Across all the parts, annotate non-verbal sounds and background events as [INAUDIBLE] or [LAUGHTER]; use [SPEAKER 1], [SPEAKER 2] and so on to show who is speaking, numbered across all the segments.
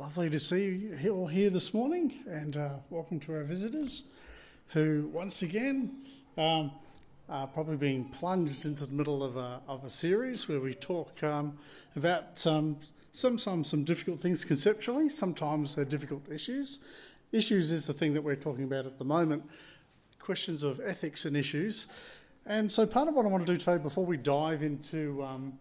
[SPEAKER 1] Lovely to see you all here this morning, and uh, welcome to our visitors who, once again, um, are probably being plunged into the middle of a, of a series where we talk um, about um, sometimes some difficult things conceptually, sometimes they're difficult issues. Issues is the thing that we're talking about at the moment, questions of ethics and issues. And so, part of what I want to do today, before we dive into um,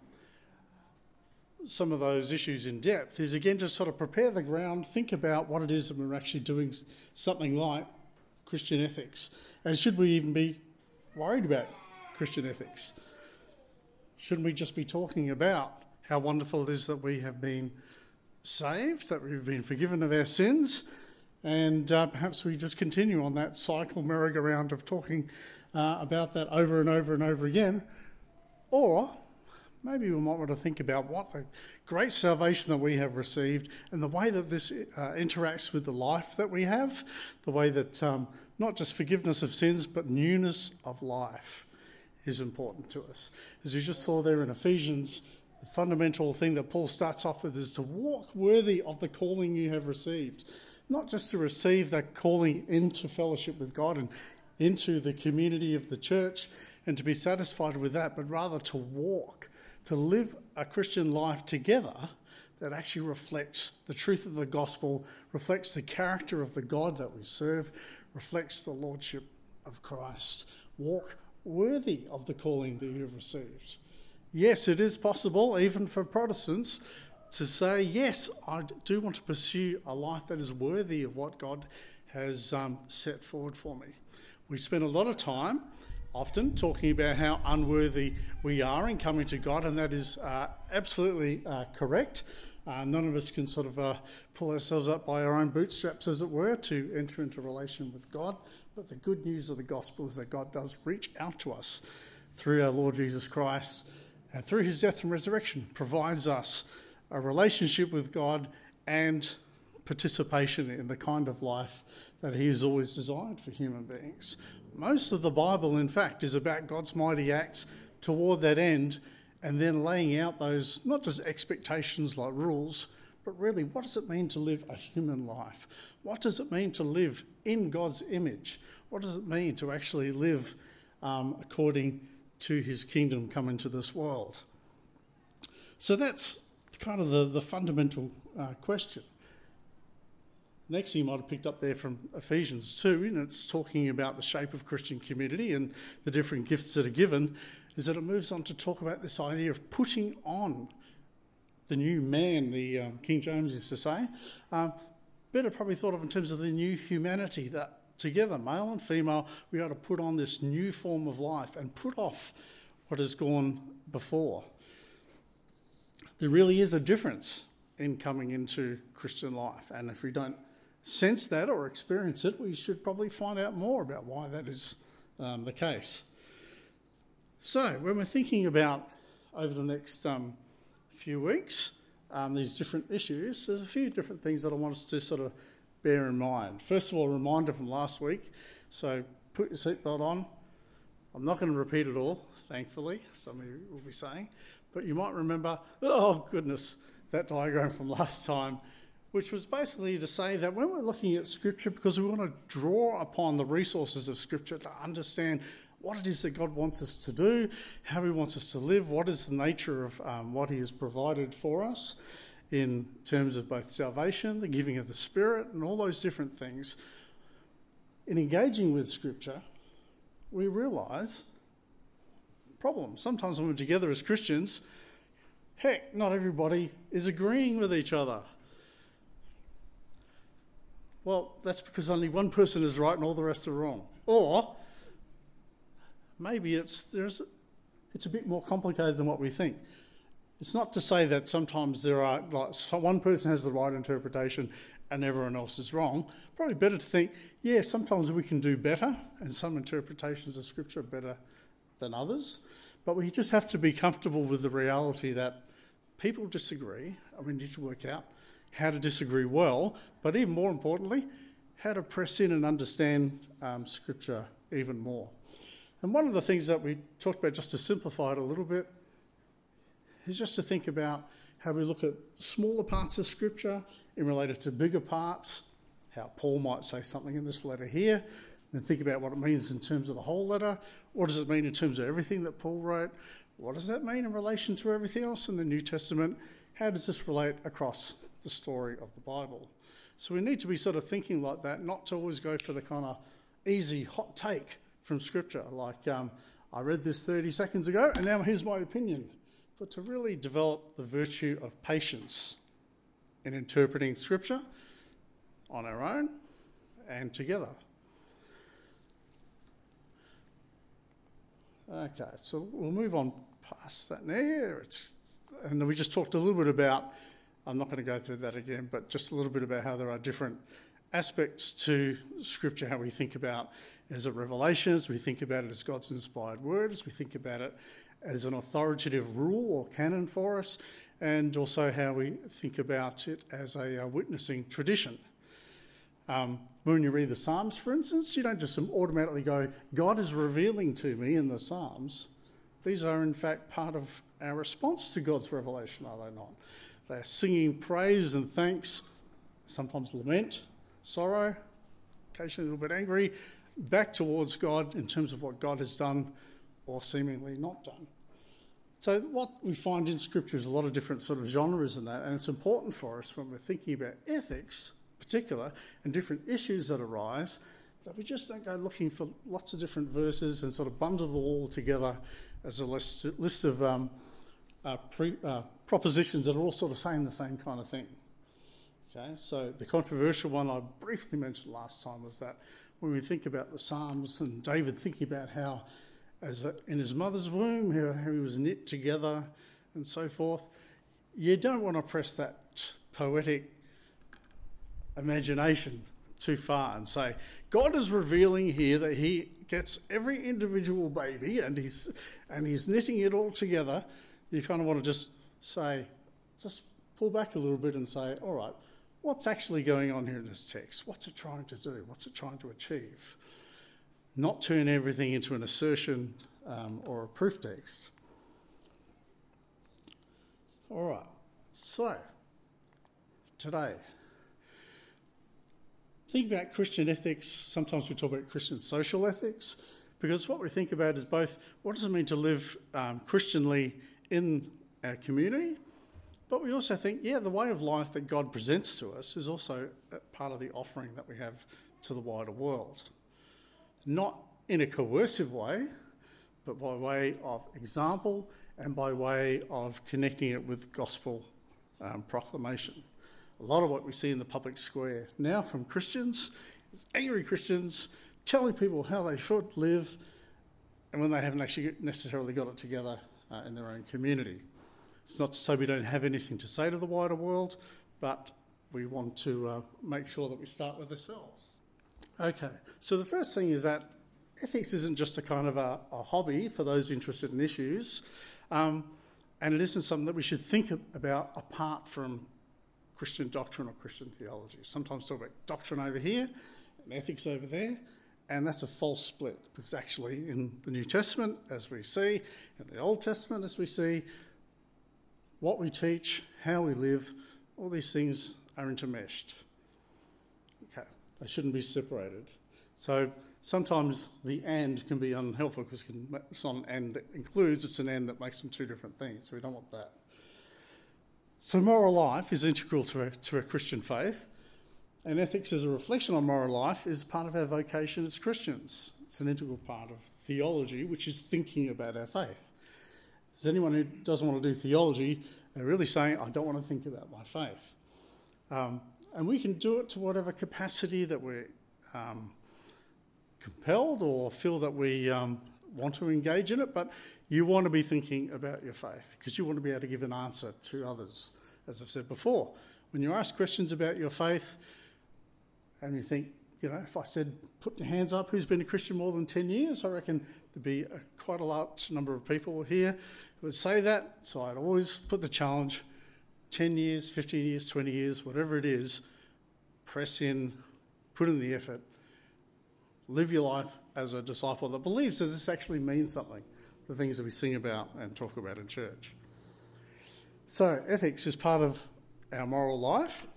[SPEAKER 1] some of those issues in depth is again to sort of prepare the ground, think about what it is that we're actually doing something like Christian ethics. And should we even be worried about Christian ethics? Shouldn't we just be talking about how wonderful it is that we have been saved, that we've been forgiven of our sins, and uh, perhaps we just continue on that cycle merry-go-round of talking uh, about that over and over and over again? Or maybe we might want to think about what the great salvation that we have received and the way that this uh, interacts with the life that we have, the way that um, not just forgiveness of sins, but newness of life is important to us. As we just saw there in Ephesians, the fundamental thing that Paul starts off with is to walk worthy of the calling you have received. Not just to receive that calling into fellowship with God and into the community of the church and to be satisfied with that, but rather to walk to live a Christian life together that actually reflects the truth of the gospel, reflects the character of the God that we serve, reflects the lordship of Christ. Walk worthy of the calling that you have received. Yes, it is possible, even for Protestants, to say, yes, I do want to pursue a life that is worthy of what God has um, set forward for me. We spend a lot of time often, talking about how unworthy we are in coming to God, and that is uh, absolutely uh, correct. Uh, none of us can sort of uh, pull ourselves up by our own bootstraps, as it were, to enter into relation with God. But the good news of the gospel is that God does reach out to us through our Lord Jesus Christ and through his death and resurrection, provides us a relationship with God and participation in the kind of life that he has always desired for human beings. Most of the Bible, in fact, is about God's mighty acts toward that end and then laying out those not just expectations like rules, but really what does it mean to live a human life? What does it mean to live in God's image? What does it mean to actually live um, according to his kingdom come into this world? So that's kind of the, the fundamental uh, question. Next thing you might have picked up there from Ephesians 2, and it's talking about the shape of Christian community and the different gifts that are given, is that it moves on to talk about this idea of putting on the new man, the um, King James used to say. Um, better probably thought of in terms of the new humanity, that together, male and female, we ought to put on this new form of life and put off what has gone before. There really is a difference in coming into Christian life, and if we don't sense that or experience it, we should probably find out more about why that is um, the case. So, when we're thinking about over the next um, few weeks um, these different issues, there's a few different things that I want us to sort of bear in mind. First of all, a reminder from last week. So, put your seatbelt on. I'm not going to repeat it all, thankfully, some of you will be saying, but you might remember, oh goodness, that diagram from last time which was basically to say that when we're looking at Scripture, because we want to draw upon the resources of Scripture to understand what it is that God wants us to do, how He wants us to live, what is the nature of um, what He has provided for us in terms of both salvation, the giving of the Spirit, and all those different things. In engaging with Scripture, we realise problems. Sometimes when we're together as Christians, heck, not everybody is agreeing with each other. Well, that's because only one person is right and all the rest are wrong. Or maybe it's there's it's a bit more complicated than what we think. It's not to say that sometimes there are like one person has the right interpretation and everyone else is wrong. Probably better to think, yeah, sometimes we can do better, and some interpretations of scripture are better than others. But we just have to be comfortable with the reality that people disagree, and we need to work out how to disagree well, but even more importantly, how to press in and understand um, Scripture even more. And one of the things that we talked about, just to simplify it a little bit, is just to think about how we look at smaller parts of Scripture in related to bigger parts, how Paul might say something in this letter here, and think about what it means in terms of the whole letter. What does it mean in terms of everything that Paul wrote? What does that mean in relation to everything else in the New Testament? How does this relate across the story of the Bible? So we need to be sort of thinking like that, not to always go for the kind of easy hot take from Scripture, like um, I read this 30 seconds ago and now here's my opinion, but to really develop the virtue of patience in interpreting Scripture on our own and together. Okay, so we'll move on past that now. It's, and we just talked a little bit about, I'm not going to go through that again, but just a little bit about how there are different aspects to Scripture, how we think about as a revelation, as we think about it as God's inspired word, as we think about it as an authoritative rule or canon for us, and also how we think about it as a, a witnessing tradition. Um, when you read the Psalms, for instance, you don't just automatically go, God is revealing to me in the Psalms. These are, in fact, part of our response to God's revelation, are they not? They're singing praise and thanks, sometimes lament, sorrow, occasionally a little bit angry, back towards God in terms of what God has done or seemingly not done. So, what we find in Scripture is a lot of different sort of genres in that, and it's important for us when we're thinking about ethics, in particular, and different issues that arise, that we just don't go looking for lots of different verses and sort of bundle them all together as a list, list of um, uh, pre, uh, propositions that are all sort of saying the same kind of thing. Okay, so the controversial one I briefly mentioned last time was that when we think about the Psalms and David thinking about how, as a, in his mother's womb, how, he was knit together and so forth, you don't want to press that poetic imagination too far and say, God is revealing here that He gets every individual baby and He's and He's knitting it all together. You kind of want to just say, just pull back a little bit and say, all right, what's actually going on here in this text? What's it trying to do? What's it trying to achieve? Not turn everything into an assertion um, or a proof text. All right, so today, think about Christian ethics. Sometimes we talk about Christian social ethics because what we think about is both what does it mean to live um, Christianly in our community but we also think, yeah, the way of life that God presents to us is also part of the offering that we have to the wider world. Not in a coercive way, but by way of example and by way of connecting it with gospel um, proclamation. A lot of what we see in the public square now from Christians is angry Christians telling people how they should live, and when they haven't actually necessarily got it together uh, in their own community. It's not to say we don't have anything to say to the wider world, but we want to uh, make sure that we start with ourselves. Okay, so the first thing is that ethics isn't just a kind of a, a hobby for those interested in issues, um, and it isn't something that we should think about apart from Christian doctrine or Christian theology. Sometimes talk about doctrine over here and ethics over there, and that's a false split because actually in the New Testament, as we see, in the Old Testament, as we see, what we teach, how we live, all these things are intermeshed. Okay, they shouldn't be separated. So sometimes the and can be unhelpful because it's not an and that includes, it's an and that makes them two different things. So we don't want that. So moral life is integral to a, to a Christian faith, and ethics as a reflection on moral life is part of our vocation as Christians. It's an integral part of theology, which is thinking about our faith. Is anyone who doesn't want to do theology, they're really saying, I don't want to think about my faith. Um, and we can do it to whatever capacity that we're um, compelled or feel that we um, want to engage in it, but you want to be thinking about your faith because you want to be able to give an answer to others, as I've said before. When you ask questions about your faith and you think, you know, if I said, put your hands up, who's been a Christian more than 10 years, I reckon there'd be a, quite a large number of people here who would say that. So I'd always put the challenge 10 years, 15 years, 20 years, whatever it is, press in, put in the effort, live your life as a disciple that believes that this actually means something, the things that we sing about and talk about in church. So, ethics is part of our moral life.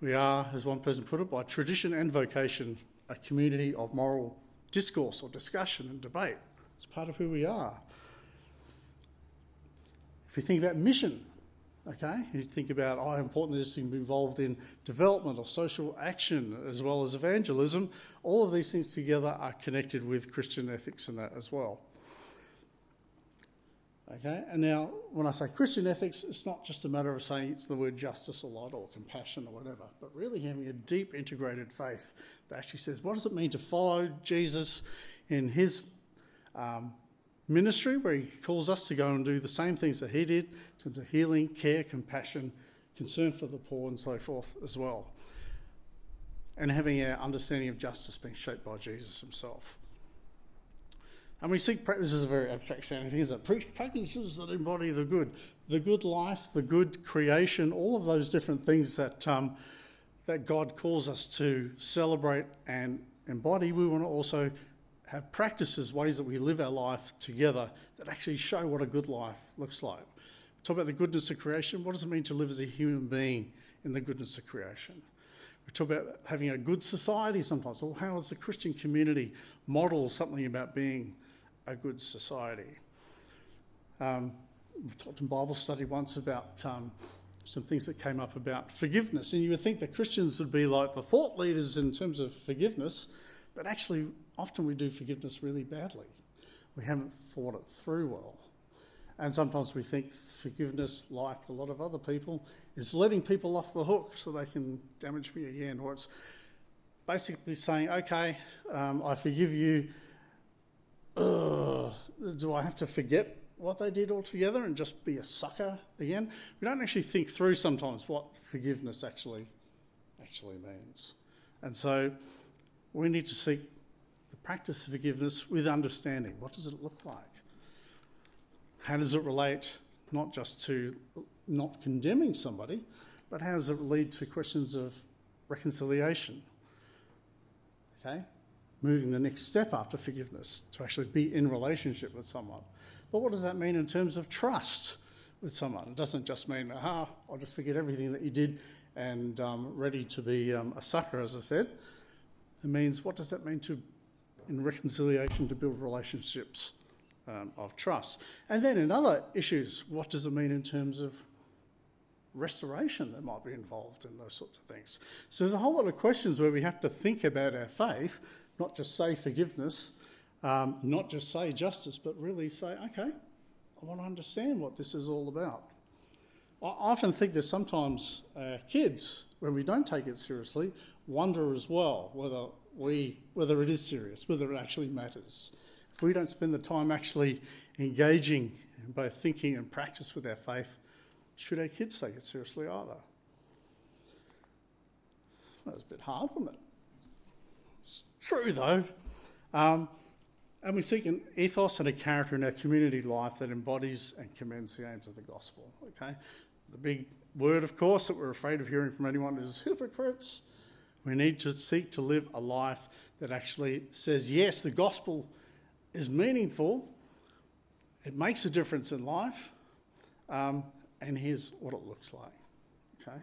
[SPEAKER 1] We are, as one person put it, by tradition and vocation, a community of moral discourse or discussion and debate. It's part of who we are. If you think about mission, okay, you think about oh, how important it is to be involved in development or social action as well as evangelism, all of these things together are connected with Christian ethics and that as well. Okay, and now when I say Christian ethics, it's not just a matter of saying it's the word justice a lot or compassion or whatever, but really having a deep integrated faith that actually says, what does it mean to follow Jesus in his um, ministry, where he calls us to go and do the same things that he did in terms of healing, care, compassion, concern for the poor, and so forth as well. And having our understanding of justice being shaped by Jesus himself. And we seek practices are very abstract sounding things, practices that embody the good, the good life, the good creation, all of those different things that um, that God calls us to celebrate and embody. We want to also have practices, ways that we live our life together that actually show what a good life looks like. Talk about the goodness of creation. What does it mean to live as a human being in the goodness of creation? We talk about having a good society sometimes. Well, how does the Christian community model something about being a good society. Um, we talked in Bible study once about um, some things that came up about forgiveness, and you would think that Christians would be like the thought leaders in terms of forgiveness, but actually, often we do forgiveness really badly. We haven't thought it through well. And sometimes we think forgiveness, like a lot of other people, is letting people off the hook so they can damage me again. Or it's basically saying, okay, um, I forgive you, do I have to forget what they did altogether and just be a sucker again? We don't actually think through sometimes what forgiveness actually actually means. And so we need to seek the practice of forgiveness with understanding. What does it look like? How does it relate not just to not condemning somebody, but how does it lead to questions of reconciliation? Okay? Moving the next step after forgiveness to actually be in relationship with someone. But what does that mean in terms of trust with someone? It doesn't just mean, aha, I'll just forget everything that you did and um, ready to be um, a sucker, as I said. It means, what does that mean to, in reconciliation, to build relationships um, of trust? And then in other issues, what does it mean in terms of restoration that might be involved in those sorts of things? So there's a whole lot of questions where we have to think about our faith not just say forgiveness, um, not just say justice, but really say, okay, I want to understand what this is all about. I often think that sometimes uh, kids, when we don't take it seriously, wonder as well whether we whether it is serious, whether it actually matters. If we don't spend the time actually engaging in both thinking and practice with our faith, should our kids take it seriously either? That's a bit hard, wasn't it? It's true, though. Um, and we seek an ethos and a character in our community life that embodies and commends the aims of the gospel. Okay? The big word, of course, that we're afraid of hearing from anyone is hypocrites. We need to seek to live a life that actually says, yes, the gospel is meaningful, it makes a difference in life, um, and here's what it looks like. Okay?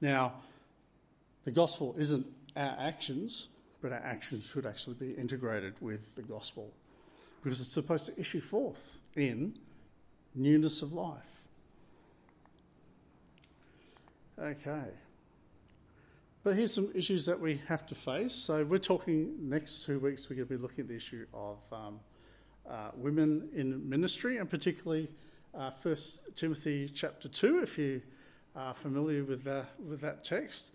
[SPEAKER 1] Now, the gospel isn't our actions, but our actions should actually be integrated with the gospel because it's supposed to issue forth in newness of life. Okay. But here's some issues that we have to face. So we're talking next two weeks. We're going to be looking at the issue of um, uh, women in ministry, and particularly uh, First Timothy chapter two. If you are familiar with that with that text,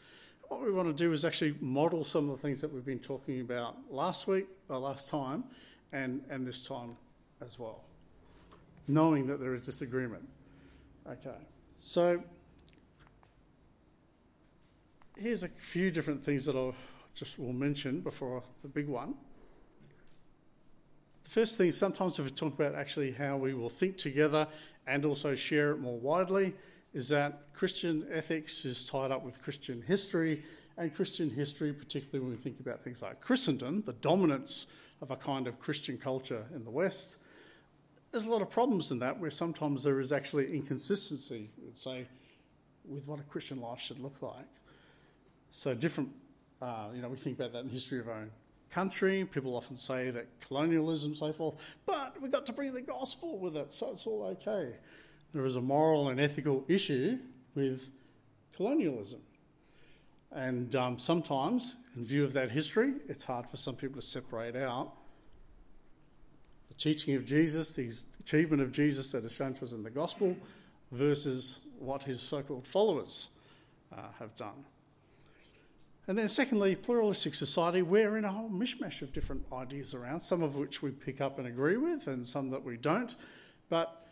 [SPEAKER 1] what we want to do is actually model some of the things that we've been talking about last week, or last time, and, and this time as well, knowing that there is disagreement. Okay, so here's a few different things that I'll just will mention before the big one. The first thing, sometimes if we talk about actually how we will think together and also share it more widely, is that Christian ethics is tied up with Christian history, and Christian history, particularly when we think about things like Christendom, the dominance of a kind of Christian culture in the West, there's a lot of problems in that where sometimes there is actually inconsistency, let's say, with what a Christian life should look like. So different, uh, you know, we think about that in the history of our own country. People often say that colonialism, so forth, but we've got to bring the gospel with it, so it's all okay. There is a moral and ethical issue with colonialism. And um, sometimes, in view of that history, it's hard for some people to separate out the teaching of Jesus, the achievement of Jesus that is shown to us in the gospel, versus what his so called followers uh, have done. And then, secondly, pluralistic society, we're in a whole mishmash of different ideas around, some of which we pick up and agree with, and some that we don't. But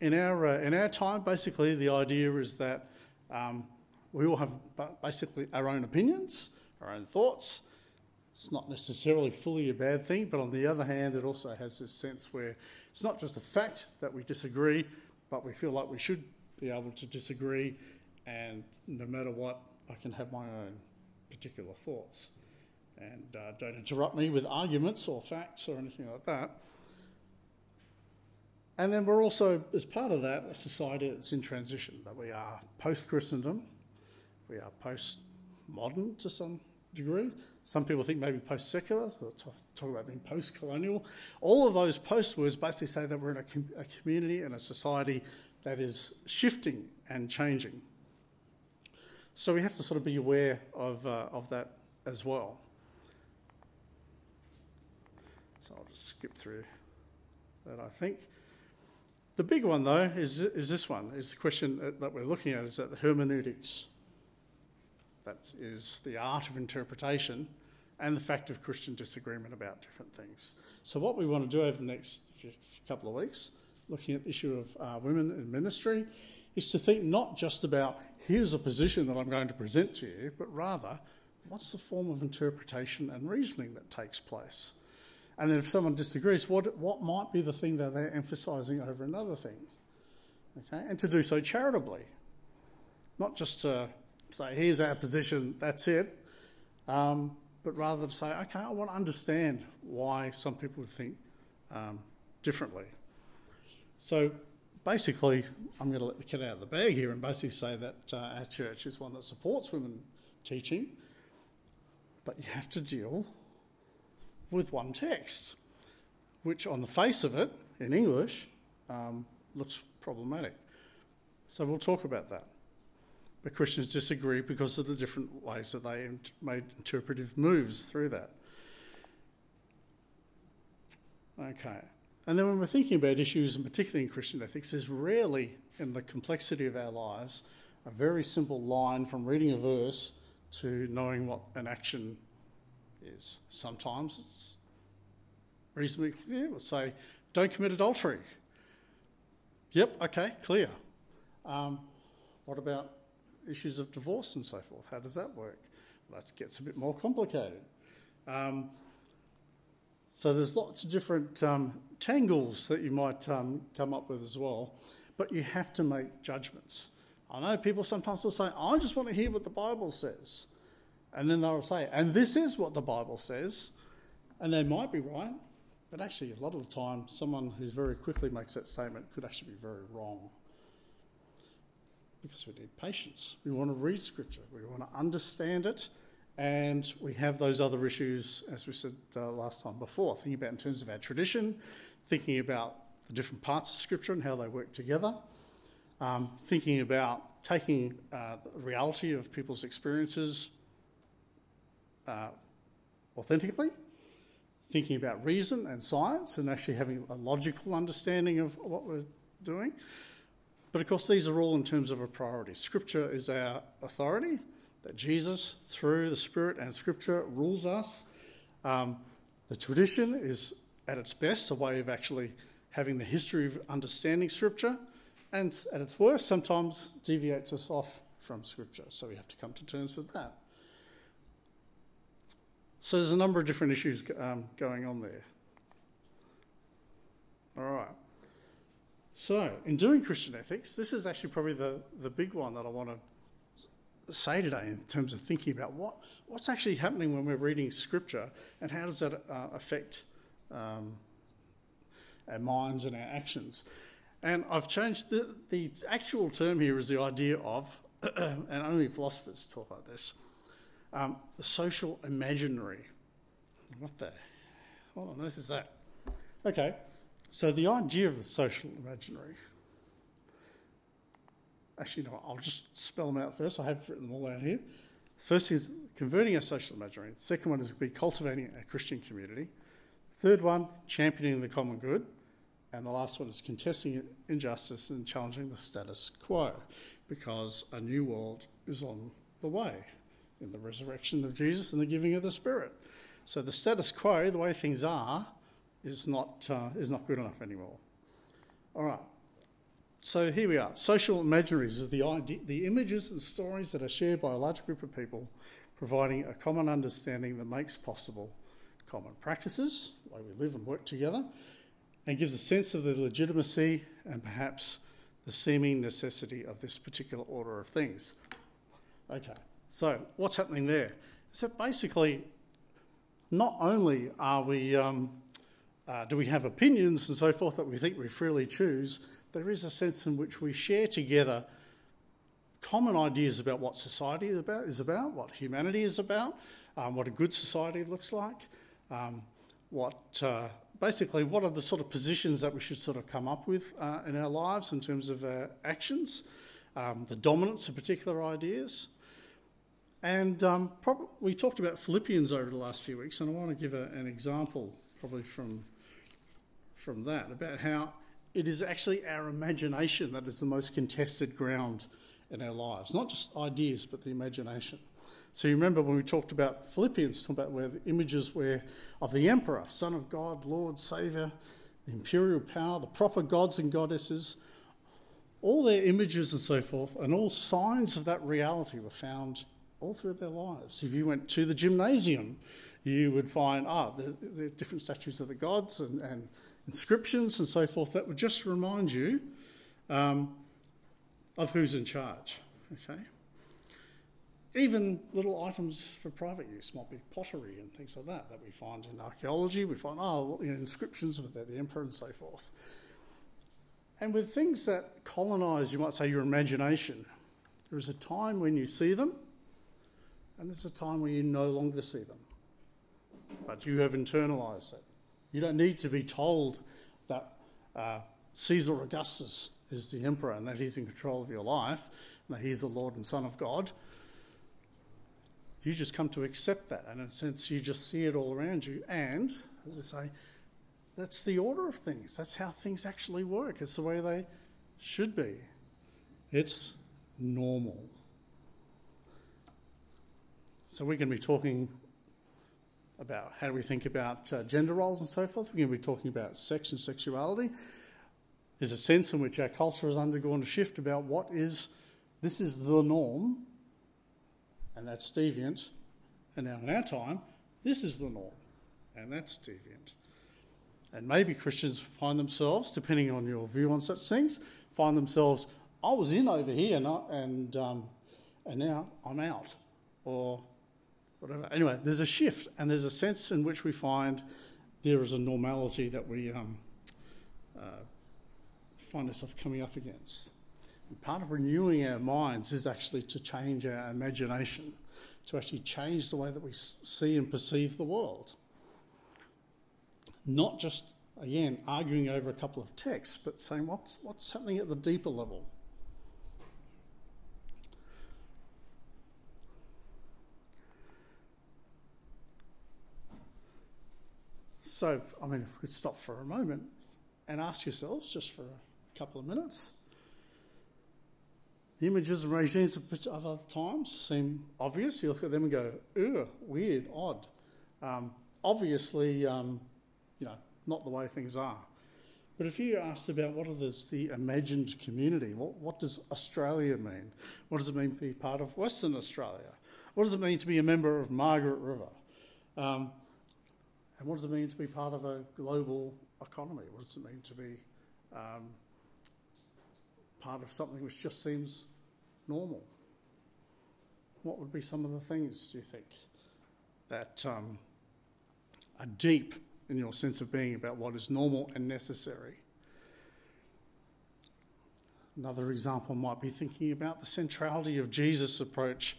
[SPEAKER 1] in our, uh, in our time, basically, the idea is that um, we all have basically our own opinions, our own thoughts. It's not necessarily fully a bad thing, but on the other hand, it also has this sense where it's not just a fact that we disagree, but we feel like we should be able to disagree, and no matter what, I can have my own particular thoughts. And uh, don't interrupt me with arguments or facts or anything like that. And then we're also, as part of that, a society that's in transition, that we are post Christendom, we are post modern to some degree. Some people think maybe post secular, so talk about being post colonial. All of those post words basically say that we're in a, com- a community and a society that is shifting and changing. So we have to sort of be aware of, uh, of that as well. So I'll just skip through that, I think. The big one, though, is, is this one, is the question that we're looking at, is that the hermeneutics. That is the art of interpretation and the fact of Christian disagreement about different things. So what we want to do over the next couple of weeks, looking at the issue of uh, women in ministry, is to think not just about here's a position that I'm going to present to you, but rather what's the form of interpretation and reasoning that takes place? And then if someone disagrees, what, what might be the thing that they're emphasising over another thing? Okay, and to do so charitably, not just to say, here's our position, that's it, um, but rather to say, okay, I want to understand why some people think um, differently. So basically, I'm going to let the cat out of the bag here and basically say that uh, our church is one that supports women teaching, but you have to deal with one text, which on the face of it, in English, um, looks problematic. So we'll talk about that. But Christians disagree because of the different ways that they made interpretive moves through that. Okay. And then when we're thinking about issues, and particularly in Christian ethics, there's rarely, in the complexity of our lives, a very simple line from reading a verse to knowing what an action is. Sometimes it's reasonably clear. We'll say, don't commit adultery. Yep, okay, clear. Um, what about issues of divorce and so forth? How does that work? Well, that gets a bit more complicated. Um, so there's lots of different um, tangles that you might um, come up with as well, but you have to make judgments. I know people sometimes will say, I just want to hear what the Bible says. And then they'll say, and this is what the Bible says. And they might be right, but actually, a lot of the time, someone who very quickly makes that statement could actually be very wrong. Because we need patience. We want to read Scripture, we want to understand it, and we have those other issues, as we said uh, last time before, thinking about in terms of our tradition, thinking about the different parts of Scripture and how they work together, um, thinking about taking uh, the reality of people's experiences uh, authentically, thinking about reason and science and actually having a logical understanding of what we're doing. But of course, these are all in terms of a priority. Scripture is our authority, that Jesus, through the Spirit and Scripture, rules us. Um, the tradition is, at its best, a way of actually having the history of understanding Scripture, and at its worst, sometimes deviates us off from Scripture. So we have to come to terms with that. So there's a number of different issues um, going on there. All right. So, in doing Christian ethics, this is actually probably the, the big one that I want to say today in terms of thinking about what, what's actually happening when we're reading Scripture and how does that uh, affect um, our minds and our actions. And I've changed the, the actual term here is the idea of, [CLEARS THROAT] and only philosophers talk like this, um, the social imaginary. What the, what on earth is that? Okay, so the idea of the social imaginary. Actually, no, I'll just spell them out first. I have written them all out here. First is converting our social imaginary. The second one is be cultivating a Christian community. Third one, championing the common good. And the last one is contesting injustice and challenging the status quo because a new world is on the way in the resurrection of Jesus and the giving of the Spirit. So the status quo, the way things are, is not, uh, is not good enough anymore. All right. So here we are. Social imaginaries is the, idea, the images and stories that are shared by a large group of people, providing a common understanding that makes possible common practices, the way we live and work together, and gives a sense of the legitimacy and perhaps the seeming necessity of this particular order of things. Okay, so what's happening there? So basically, not only are we, um, uh, do we have opinions and so forth that we think we freely choose, there is a sense in which we share together common ideas about what society is about, is about what humanity is about, um, what a good society looks like, um, what uh, basically what are the sort of positions that we should sort of come up with uh, in our lives in terms of our actions, um, the dominance of particular ideas. And um, prob- we talked about Philippians over the last few weeks, and I want to give a, an example, probably from from that, about how it is actually our imagination that is the most contested ground in our lives, not just ideas, but the imagination. So you remember when we talked about Philippians, talking about where the images were of the emperor, son of God, Lord, Saviour, the imperial power, the proper gods and goddesses, all their images and so forth, and all signs of that reality were found all through their lives. If you went to the gymnasium, you would find ah, the, the different statues of the gods and, and, inscriptions and so forth that would just remind you um, of who's in charge. Okay. Even little items for private use might be pottery and things like that that we find in archaeology. We find oh, inscriptions of the, the emperor and so forth. And with things that colonise, you might say, your imagination, there is a time when you see them and there's a time where you no longer see them. But you have internalized it. You don't need to be told that uh, Caesar Augustus is the emperor and that he's in control of your life and that he's the Lord and Son of God. You just come to accept that, and in a sense, you just see it all around you. And, as I say, that's the order of things. That's how things actually work. It's the way they should be. It's normal. So we're going to be talking about how do we think about uh, gender roles and so forth. We're going to be talking about sex and sexuality. There's a sense in which our culture has undergone a shift about what is this is the norm, and that's deviant. And now in our time, this is the norm, and that's deviant. And maybe Christians find themselves, depending on your view on such things, find themselves, I was in over here and, and, um, and now I'm out. Or whatever. Anyway, there's a shift, and there's a sense in which we find there is a normality that we um, uh, find ourselves coming up against. And part of renewing our minds is actually to change our imagination, to actually change the way that we see and perceive the world. Not just, again, arguing over a couple of texts, but saying what's, what's happening at the deeper level. So, I mean, if we could stop for a moment and ask yourselves, just for a couple of minutes, the images and regimes of other times seem obvious. You look at them and go, ugh, weird, odd. Um, obviously, um, you know, not the way things are. But if you asked about what is the imagined community, what, what does Australia mean? What does it mean to be part of Western Australia? What does it mean to be a member of Margaret River? Um, and what does it mean to be part of a global economy? What does it mean to be um, part of something which just seems normal? What would be some of the things, do you think, that um, are deep in your sense of being about what is normal and necessary. Another example might be thinking about the centrality of Jesus' approach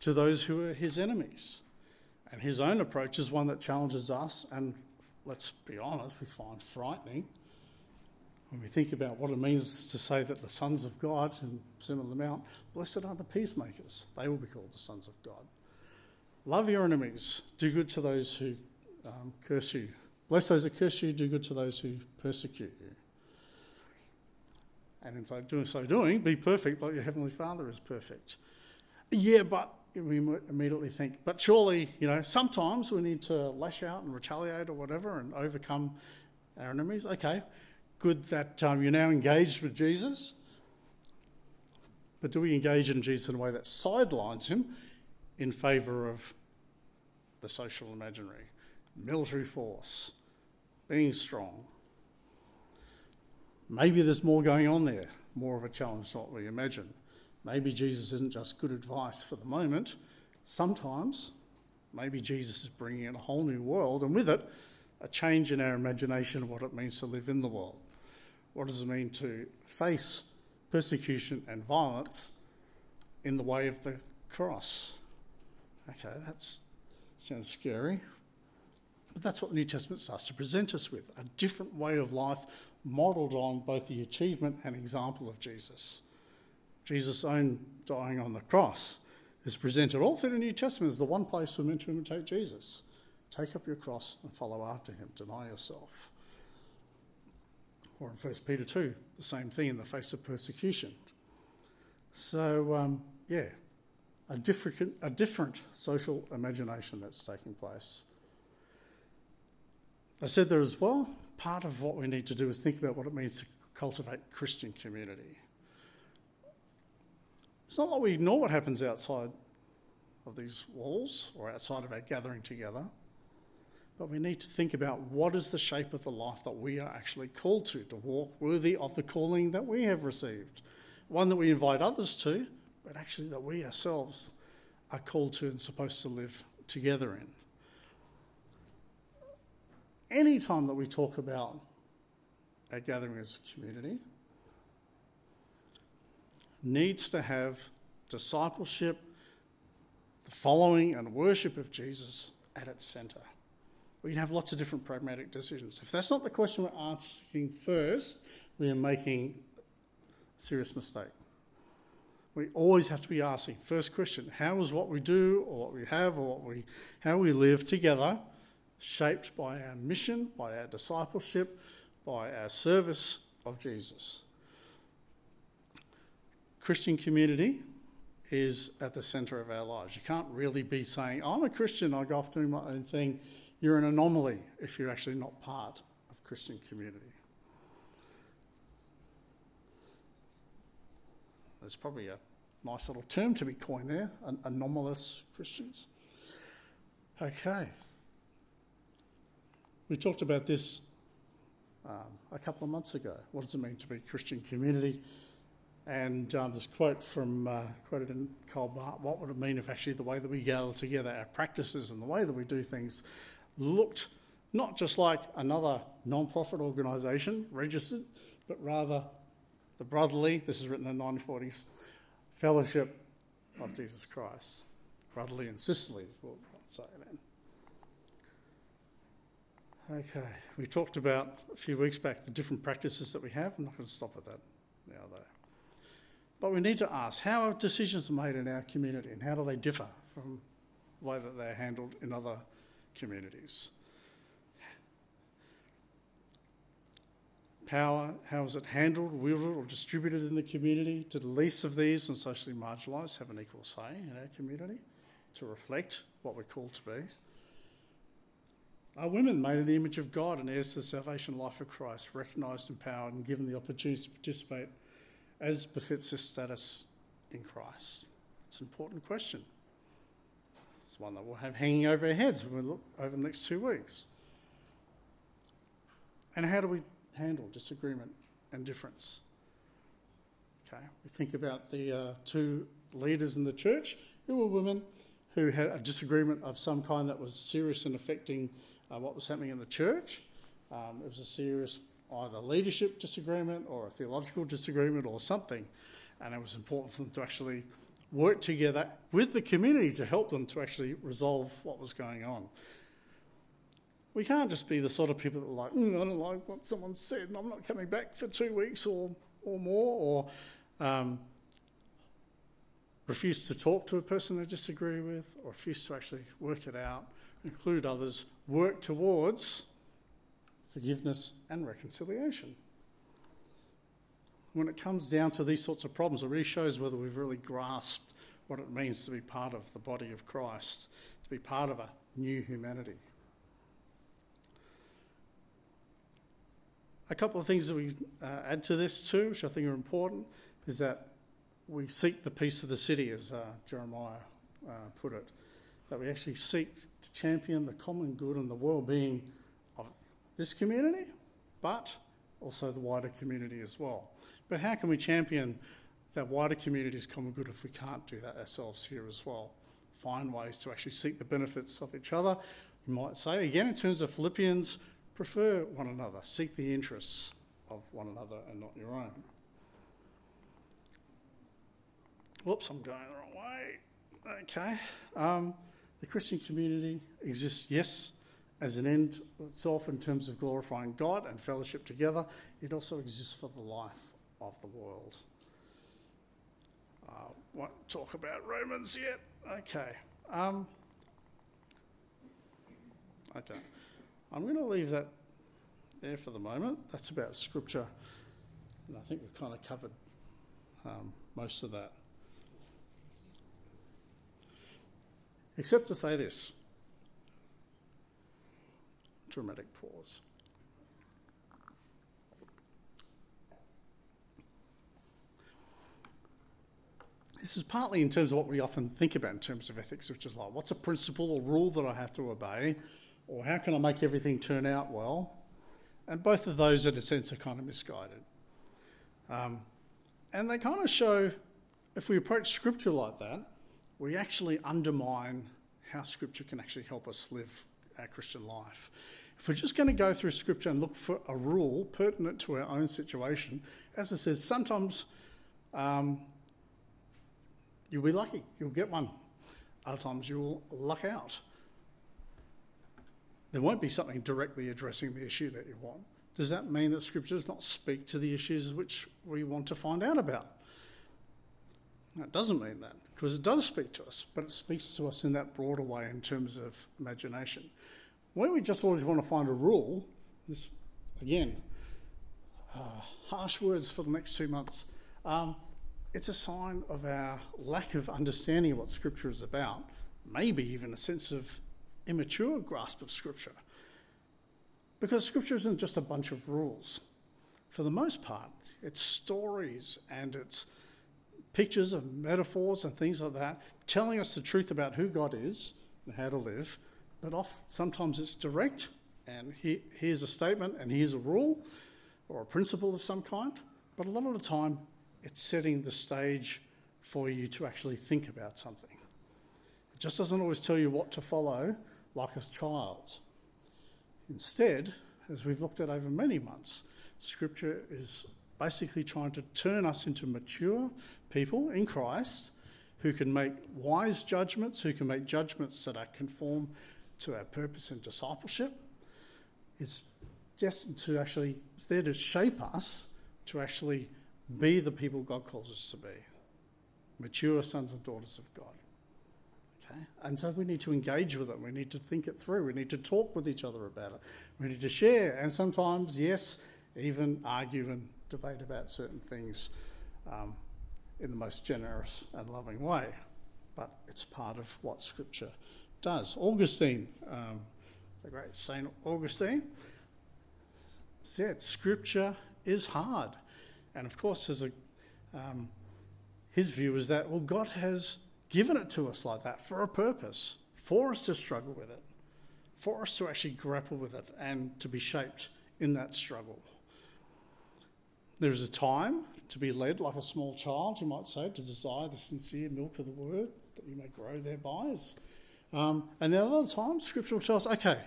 [SPEAKER 1] to those who are his enemies. And his own approach is one that challenges us, and let's be honest, we find frightening when we think about what it means to say that the sons of God in Sermon on the Mount, blessed are the peacemakers, they will be called the sons of God. Love your enemies, do good to those who um, curse you. Bless those who curse you, do good to those who persecute you. And in so doing, so doing, be perfect like your Heavenly Father is perfect. Yeah, but we immediately think, but surely, you know, sometimes we need to lash out and retaliate or whatever and overcome our enemies. Okay, good that um, you're now engaged with Jesus. But do we engage in Jesus in a way that sidelines him in favour of the social imaginary, military force, being strong? Maybe there's more going on there, more of a challenge than what we imagine. Maybe Jesus isn't just good advice for the moment. Sometimes, maybe Jesus is bringing in a whole new world, and with it, a change in our imagination of what it means to live in the world. What does it mean to face persecution and violence in the way of the cross? Okay, that sounds scary. But that's what the New Testament starts to present us with a different way of life modelled on both the achievement and example of Jesus. Jesus' own dying on the cross is presented all through the New Testament as the one place we're meant to imitate Jesus. Take up your cross and follow after him, deny yourself. Or in 1 Peter 2, the same thing in the face of persecution. So, um, yeah, a different, a different social imagination that's taking place. I said there as well, part of what we need to do is think about what it means to cultivate Christian community. It's not like we ignore what happens outside of these walls or outside of our gathering together, but we need to think about what is the shape of the life that we are actually called to, to walk worthy of the calling that we have received. One that we invite others to, but actually that we ourselves are called to and supposed to live together in any time that we talk about our gathering as a community needs to have discipleship, the following and worship of Jesus at its centre. We can have lots of different pragmatic decisions. If that's not the question we're asking first, we are making a serious mistake. We always have to be asking first question, how is what we do or what we have or what we how we live together shaped by our mission, by our discipleship, by our service of Jesus. Christian community is at the centre of our lives. You can't really be saying, I'm a Christian, I go off doing my own thing. You're an anomaly if you're actually not part of Christian community. There's probably a nice little term to be coined there an- anomalous Christians. Okay, we talked about this um, a couple of months ago. What does it mean to be Christian community? And um, this quote from uh, quoted in Colbart: "What would it mean if actually the way that we gather together, our practices and the way that we do things, looked not just like another non-profit organisation registered, but rather the brotherly. This is written in the 1940s. Fellowship of Jesus Christ, brotherly Sicily. We'll say then. Okay, we talked about a few weeks back the different practices that we have. I'm not going to stop at that now, though. But we need to ask how are decisions made in our community and how do they differ from the way that they're handled in other communities? Power, how is it handled, wielded, or distributed in the community? Do the least of these and socially marginalised have an equal say in our community to reflect what we're called to be? Are women made in the image of God and heirs to the salvation life of Christ, recognised, empowered, and given the opportunity to participate as befits their status in Christ? It's an important question. It's one that we'll have hanging over our heads when we look over the next two weeks. And how do we handle disagreement and difference? Okay, we think about the uh, two leaders in the church who were women who had a disagreement of some kind that was serious and affecting uh, what was happening in the church. Um, it was a serious either leadership disagreement or a theological disagreement or something, and it was important for them to actually work together with the community to help them to actually resolve what was going on. We can't just be the sort of people that are like, mm, I don't like what someone said and I'm not coming back for two weeks or, or more, or um, refuse to talk to a person they disagree with, or refuse to actually work it out, include others, work towards forgiveness and reconciliation. When it comes down to these sorts of problems, it really shows whether we've really grasped what it means to be part of the body of Christ, to be part of a new humanity. A couple of things that we uh, add to this too, which I think are important, is that we seek the peace of the city, as uh, Jeremiah uh, put it, that we actually seek to champion the common good and the well-being this community, but also the wider community as well. But how can we champion that wider community's common good if we can't do that ourselves here as well? Find ways to actually seek the benefits of each other. You might say, again, in terms of Philippians, prefer one another, seek the interests of one another and not your own. Whoops, I'm going the wrong way. Okay. Um, the Christian community exists, yes, as an end itself in terms of glorifying God and fellowship together. It also exists for the life of the world. Uh, won't talk about Romans yet. Okay. Um, okay. I'm going to leave that there for the moment. That's about Scripture, and I think we've kind of covered um, most of that. Except to say this dramatic pause. This is partly in terms of what we often think about in terms of ethics, which is like, what's a principle or rule that I have to obey? or how can I make everything turn out well? And both of those, in a sense, are kind of misguided. Um, and they kind of show, if we approach Scripture like that, we actually undermine how Scripture can actually help us live our Christian life. If we're just going to go through Scripture and look for a rule pertinent to our own situation, as I said, sometimes um, you'll be lucky, you'll get one. Other times you'll luck out there won't be something directly addressing the issue that you want. Does that mean that Scripture does not speak to the issues which we want to find out about? That doesn't mean that, because it does speak to us, but it speaks to us in that broader way in terms of imagination. When we just always want to find a rule, this, again, uh, harsh words for the next two months, um, it's a sign of our lack of understanding of what Scripture is about, maybe even a sense of immature grasp of Scripture. Because Scripture isn't just a bunch of rules. For the most part, it's stories and it's pictures and metaphors and things like that, telling us the truth about who God is and how to live. But off, sometimes it's direct, and he, here's a statement and here's a rule or a principle of some kind. But a lot of the time, it's setting the stage for you to actually think about something. It just doesn't always tell you what to follow, like a child. Instead, as we've looked at over many months, Scripture is basically trying to turn us into mature people in Christ who can make wise judgments, who can make judgments that are conform to our purpose and discipleship. It's destined to actually, it's there to shape us to actually be the people God calls us to be mature sons and daughters of God. Okay? And so we need to engage with it. We need to think it through. We need to talk with each other about it. We need to share. And sometimes, yes, even argue and debate about certain things um, in the most generous and loving way. But it's part of what Scripture does. Augustine, um, the great Saint Augustine, said Scripture is hard. And of course, as um, his view is that, well, God has given it to us like that for a purpose, for us to struggle with it, for us to actually grapple with it and to be shaped in that struggle. There is a time to be led like a small child, you might say, to desire the sincere milk of the word that you may grow thereby. Um, and then other times, Scripture will tell us, okay,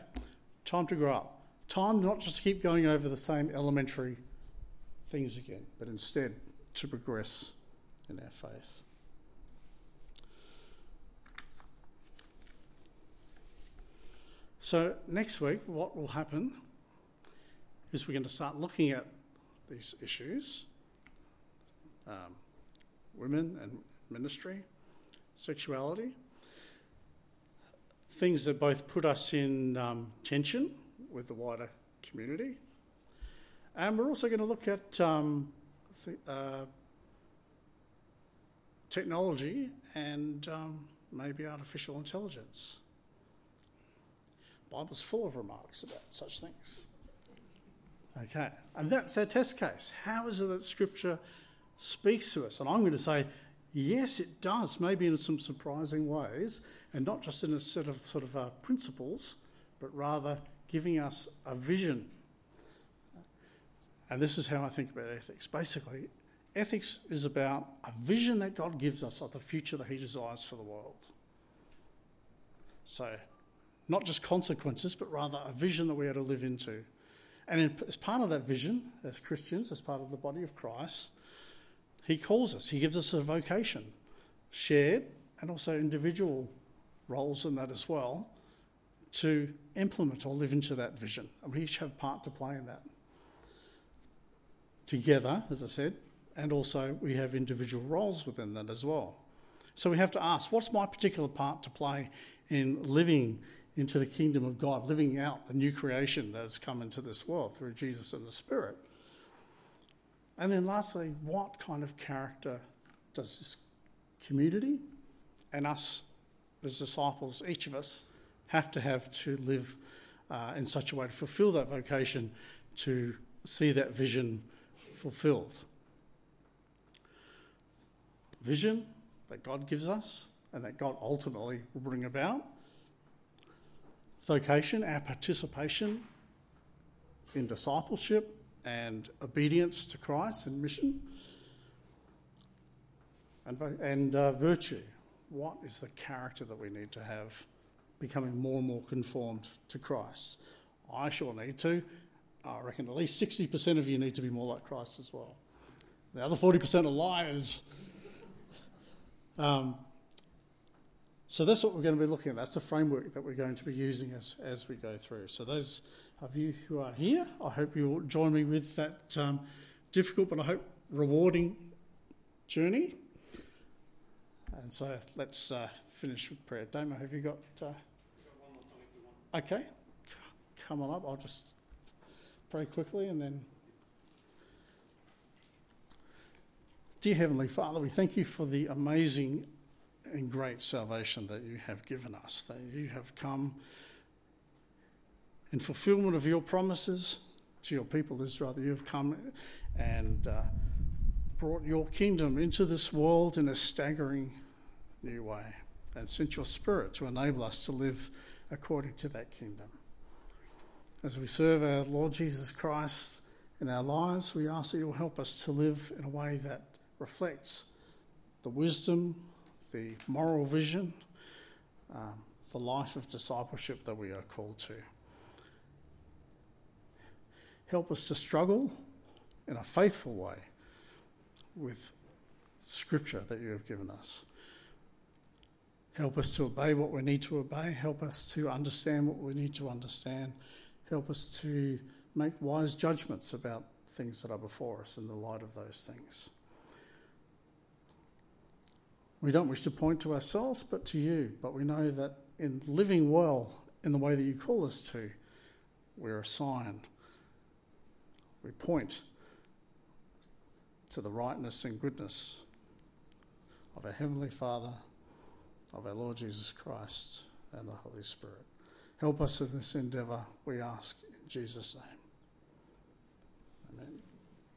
[SPEAKER 1] time to grow up. Time not just to keep going over the same elementary things again, but instead to progress in our faith. So, next week, what will happen is we're going to start looking at these issues um, women and ministry, sexuality, things that both put us in um, tension with the wider community. And we're also going to look at um, uh, technology and um, maybe artificial intelligence. Bible's full of remarks about such things. Okay, and that's our test case. How is it that Scripture speaks to us? And I'm going to say, yes, it does, maybe in some surprising ways, and not just in a set of sort of uh, principles, but rather giving us a vision. And this is how I think about ethics. Basically, ethics is about a vision that God gives us of the future that He desires for the world. So, not just consequences, but rather a vision that we are to live into. And as part of that vision, as Christians, as part of the body of Christ, He calls us, He gives us a vocation, shared and also individual roles in that as well, to implement or live into that vision. And we each have part to play in that. Together, as I said, and also we have individual roles within that as well. So we have to ask, what's my particular part to play in living into the kingdom of God, living out the new creation that has come into this world through Jesus and the Spirit? And then lastly, what kind of character does this community and us as disciples, each of us, have to have to live uh, in such a way to fulfill that vocation, to see that vision fulfilled? Vision that God gives us and that God ultimately will bring about. Vocation, our participation in discipleship and obedience to Christ and mission. And, and uh, virtue. What is the character that we need to have becoming more and more conformed to Christ? I sure need to. I reckon at least 60% of you need to be more like Christ as well. The other 40% are liars. Um, so that's what we're going to be looking at. That's the framework that we're going to be using as, as we go through. So those of you who are here, I hope you will join me with that um, difficult but I hope rewarding journey. And so let's uh, finish with prayer. Damo, have you got? Uh... Okay, come on up. I'll just pray quickly and then. Dear Heavenly Father, we thank you for the amazing and great salvation that you have given us, that you have come in fulfillment of your promises to your people Israel, that you have come and uh, brought your kingdom into this world in a staggering new way and sent your spirit to enable us to live according to that kingdom. As we serve our Lord Jesus Christ in our lives, we ask that you will help us to live in a way that reflects the wisdom, the moral vision um, for life of discipleship that we are called to. Help us to struggle in a faithful way with Scripture that you have given us. Help us to obey what we need to obey. Help us to understand what we need to understand. Help us to make wise judgments about things that are before us in the light of those things. We don't wish to point to ourselves, but to you. But we know that in living well in the way that you call us to, we're a sign. We point to the rightness and goodness of our Heavenly Father, of our Lord Jesus Christ, and the Holy Spirit. Help us in this endeavour, we ask in Jesus' name. Amen.